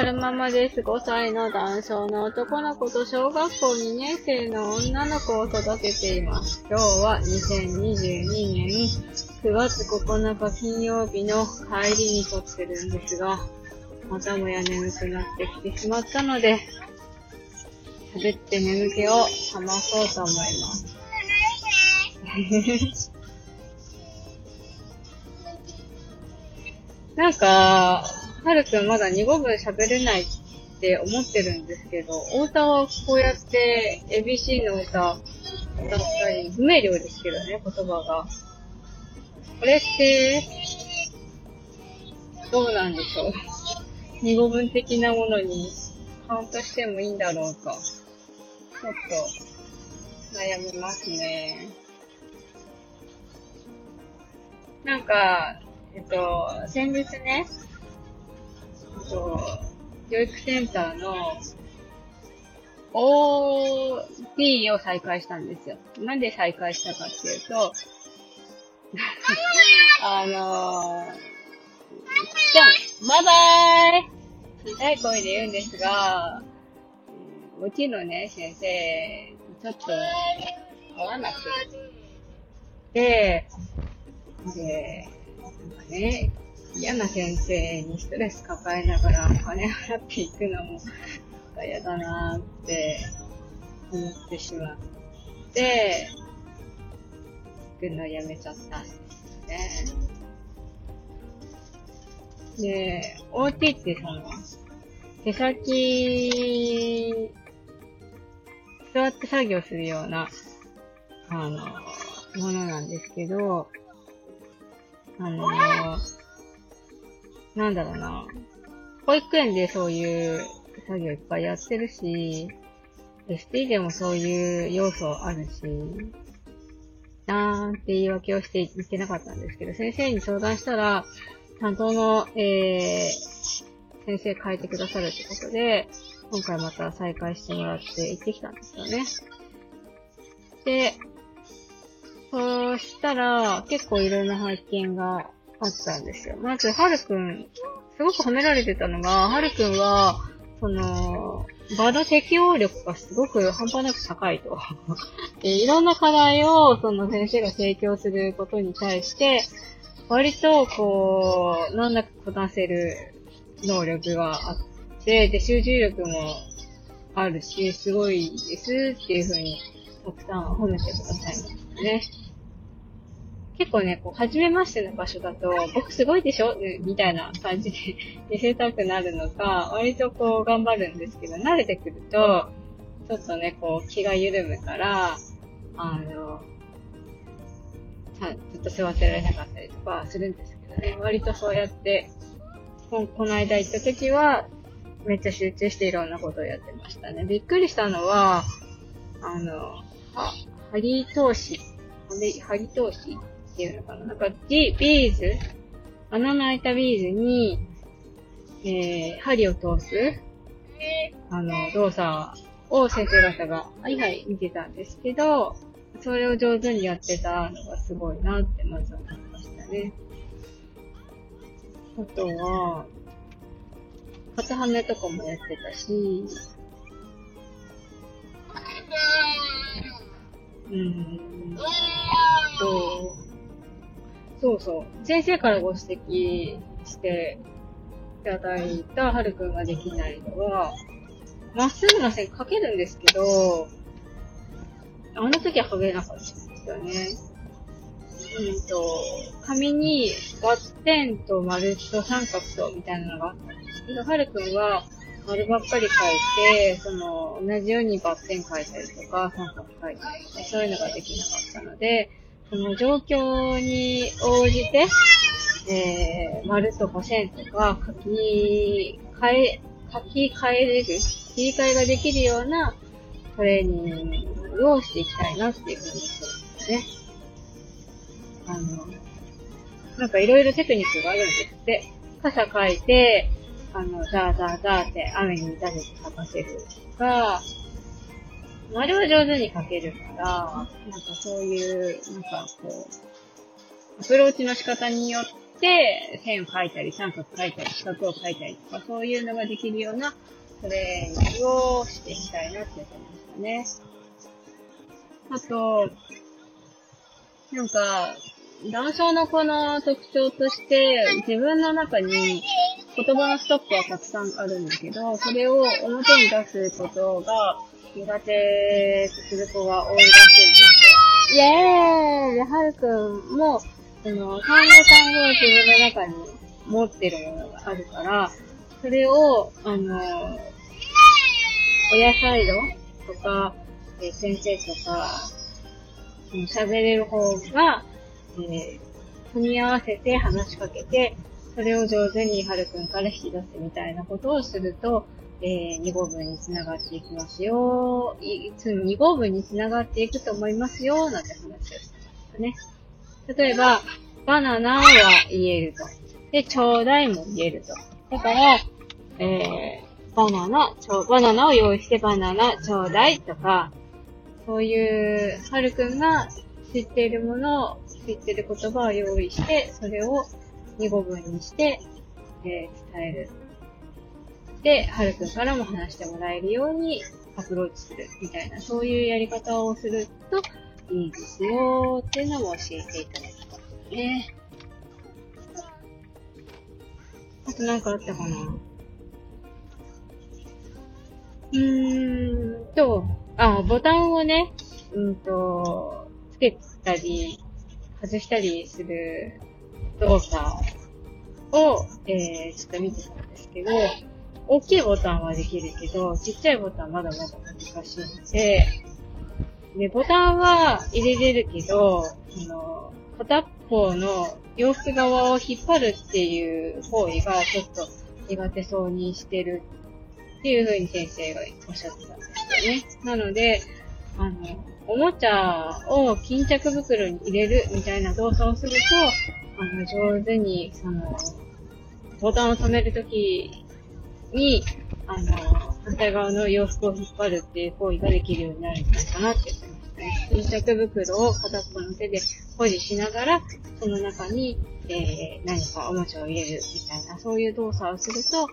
春ママです。5歳の男性の男の子と小学校2年生の女の子を育てています。今日は2022年9月9日金曜日の帰りに撮ってるんですが、またもや眠くなってきてしまったので、喋って眠気を覚まそうと思います。なんか、はるくんまだ2語分喋れないって思ってるんですけど、お歌はこうやって ABC の歌歌ったり、不明瞭ですけどね、言葉が。これって、どうなんでしょう？2語分的なものにカウントしてもいいんだろうか。ちょっと、悩みますね。なんか、えっと、先日ね、と、教育センターの OT を再開したんですよ。なんで再開したかっていうと、あのー、じゃんバイバイ。高い声で言うんですが、うちのね、先生、ちょっと、合わなくて、で、なんかね、嫌な先生にストレス抱えながらお金払っていくのも、なんか嫌だなーって思ってしまって、行くのやめちゃったんですね。で、OT ってその、手先、座って作業するような、あの、ものなんですけど、あの、なんだろうな。保育園でそういう作業いっぱいやってるし、ST でもそういう要素あるし、なーって言い訳をしていけなかったんですけど、先生に相談したら、担当の、えー、先生変えてくださるってことで、今回また再開してもらって行ってきたんですよね。で、そうしたら、結構いろんな発見があったんですよ。まず、はるくん、すごく褒められてたのが、はるくんは、その、場の適応力がすごく半端なく高いと。でいろんな課題を、その先生が提供することに対して、割と、こう、難なくこなせる能力があって、で、集中力もあるし、すごいですっていうふうに、奥さんは褒めてくださいましたね。結構ね、こう、初めましての場所だと、僕すごいでしょ？みたいな感じで 見せたくなるのか、割とこう、頑張るんですけど、慣れてくると、ちょっとね、こう、気が緩むから、あの、ずっと座ってられなかったりとかするんですけどね、割とそうやって、ここの間行った時は、めっちゃ集中していろんなことをやってましたね。びっくりしたのは、あの、は、針通し、針針通していうのかな。なんか、ビビーズ？穴の開いたビーズに、えー、針を通す、あの、動作を先生方が、はいはい、見てたんですけど、それを上手にやってたのがすごいなってまず思いましたね。あとは、肩はめとかもやってたし、うーんと、そうそう。先生からご指摘していただいたはるくんができないのは、まっすぐな線描けるんですけど、あの時は描けなかったんですよね。うんと、紙にバッテンと丸と三角とみたいなのがあったんですけど、はるくんは丸ばっかり描いて、その、同じようにバッテン描いたりとか、三角描いたりとか、そういうのができなかったので、その状況に応じて、えー、丸とか線とか書き換え、書き換えれる、切り替えができるようなトレーニングをしていきたいなっていうふうに思ってますね。あの、なんかいろいろテクニックがあるんですって。傘書いて、あの、ザーザーザーって雨に打たせて咲かせるとか、丸は上手に書けるから、なんかそういう、なんかこう、アプローチの仕方によって、線を描いたり、三角描いたり、四角を描いたりとか、そういうのができるようなトレーニングをしていきたいなって思いましたね。あと、なんか、男性の子の特徴として、自分の中に言葉のストップはたくさんあるんだけど、それを表に出すことが苦手とする子が多いらしいんですよ。イェーイで、はるくんも、その、単語単語を自分の中に持ってるものがあるから、それを、あの、親サイドとか、え先生とか、喋れる方が、えー、組み合わせて話しかけて、それを上手にはるくんから引き出すみたいなことをすると、えー、2号文につながっていきますよ。いつ2号文につながっていくと思いますよ。なんて話をしてましたね。例えば、バナナは言えると。で、ちょうだいも言えると。だから、えー、バナナ、ちょ、バナナを用意してバナナちょうだいとか、そういう、はるくんが知っているものを、知っている言葉を用意して、それを2語文にして、えー、伝える。で、はるくんからも話してもらえるようにアプローチするみたいな、そういうやり方をするといいですよっていうのも教えていただきたいね。あとなんかあったかな？うーんと、あ、ボタンをね、うんと、つけたり、外したりする動作を、えー、ちょっと見てたんですけど、大きいボタンはできるけど、ちっちゃいボタンまだまだ難しいので、で、ボタンは入れれるけど、あの、片っぽの洋服側を引っ張るっていう行為がちょっと苦手そうにしてるっていう風に先生がおっしゃってたんですよね。なので、あの、おもちゃを巾着袋に入れるみたいな動作をすると、あの、上手に、その、ボタンを止めるときに、あの、反対側の洋服を引っ張るっていう行為ができるようになるんじゃないかなって言ってましたね。巾着袋を片っぽの手で保持しながら、その中に、えー、何かおもちゃを入れるみたいな、そういう動作をすると、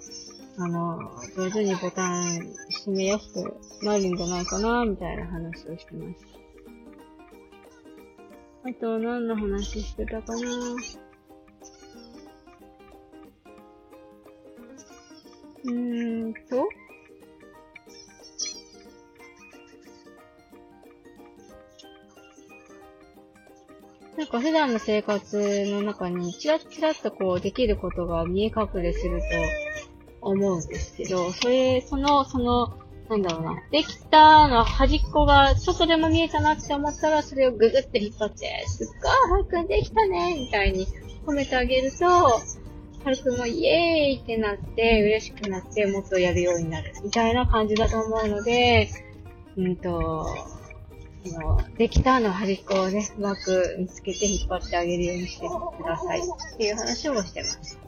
あの、上手にボタン閉めやすくなるんじゃないかな、みたいな話をしてました。あと、何の話してたかな？うーんと、なんか普段の生活の中にチラッチラッとこうできることが見え隠れすると思うんですけど、それ、その、その、なんだろうな、できたの端っこがちょっとでも見えたなって思ったら、それをググって引っ張って、すっごい、はるくできたねみたいに褒めてあげると、はるくんもイエーイってなって、嬉しくなって、もっとやるようになる。みたいな感じだと思うので、うんと、その、できたの端っこをね、うまく見つけて引っ張ってあげるようにしてくださいっていう話もしてます。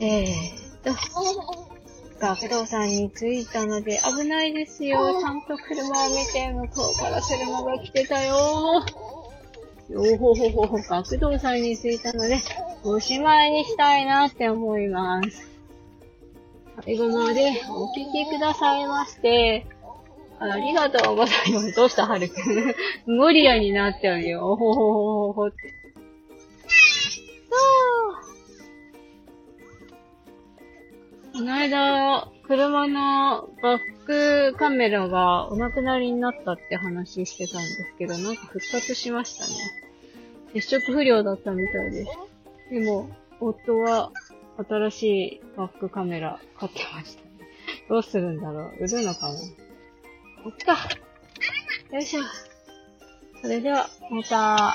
えーと、学童さんに着いたので危ないですよ。ちゃんと車を見て、向こうから車が来てたよ。よほほほほ、学童さんに着いたので、おしまいにしたいなって思います。最後までお聞きくださいまして、ありがとうございます。どうしたはるくん。ゴリラになっちゃうよ。おほほほほほって。この間、車のバックカメラがお亡くなりになったって話してたんですけど、なんか復活しましたね。接触不良だったみたいです。でも、夫は新しいバックカメラ買ってました、どうするんだろう？売るのかも。おっか。よいしょ。それでは、また。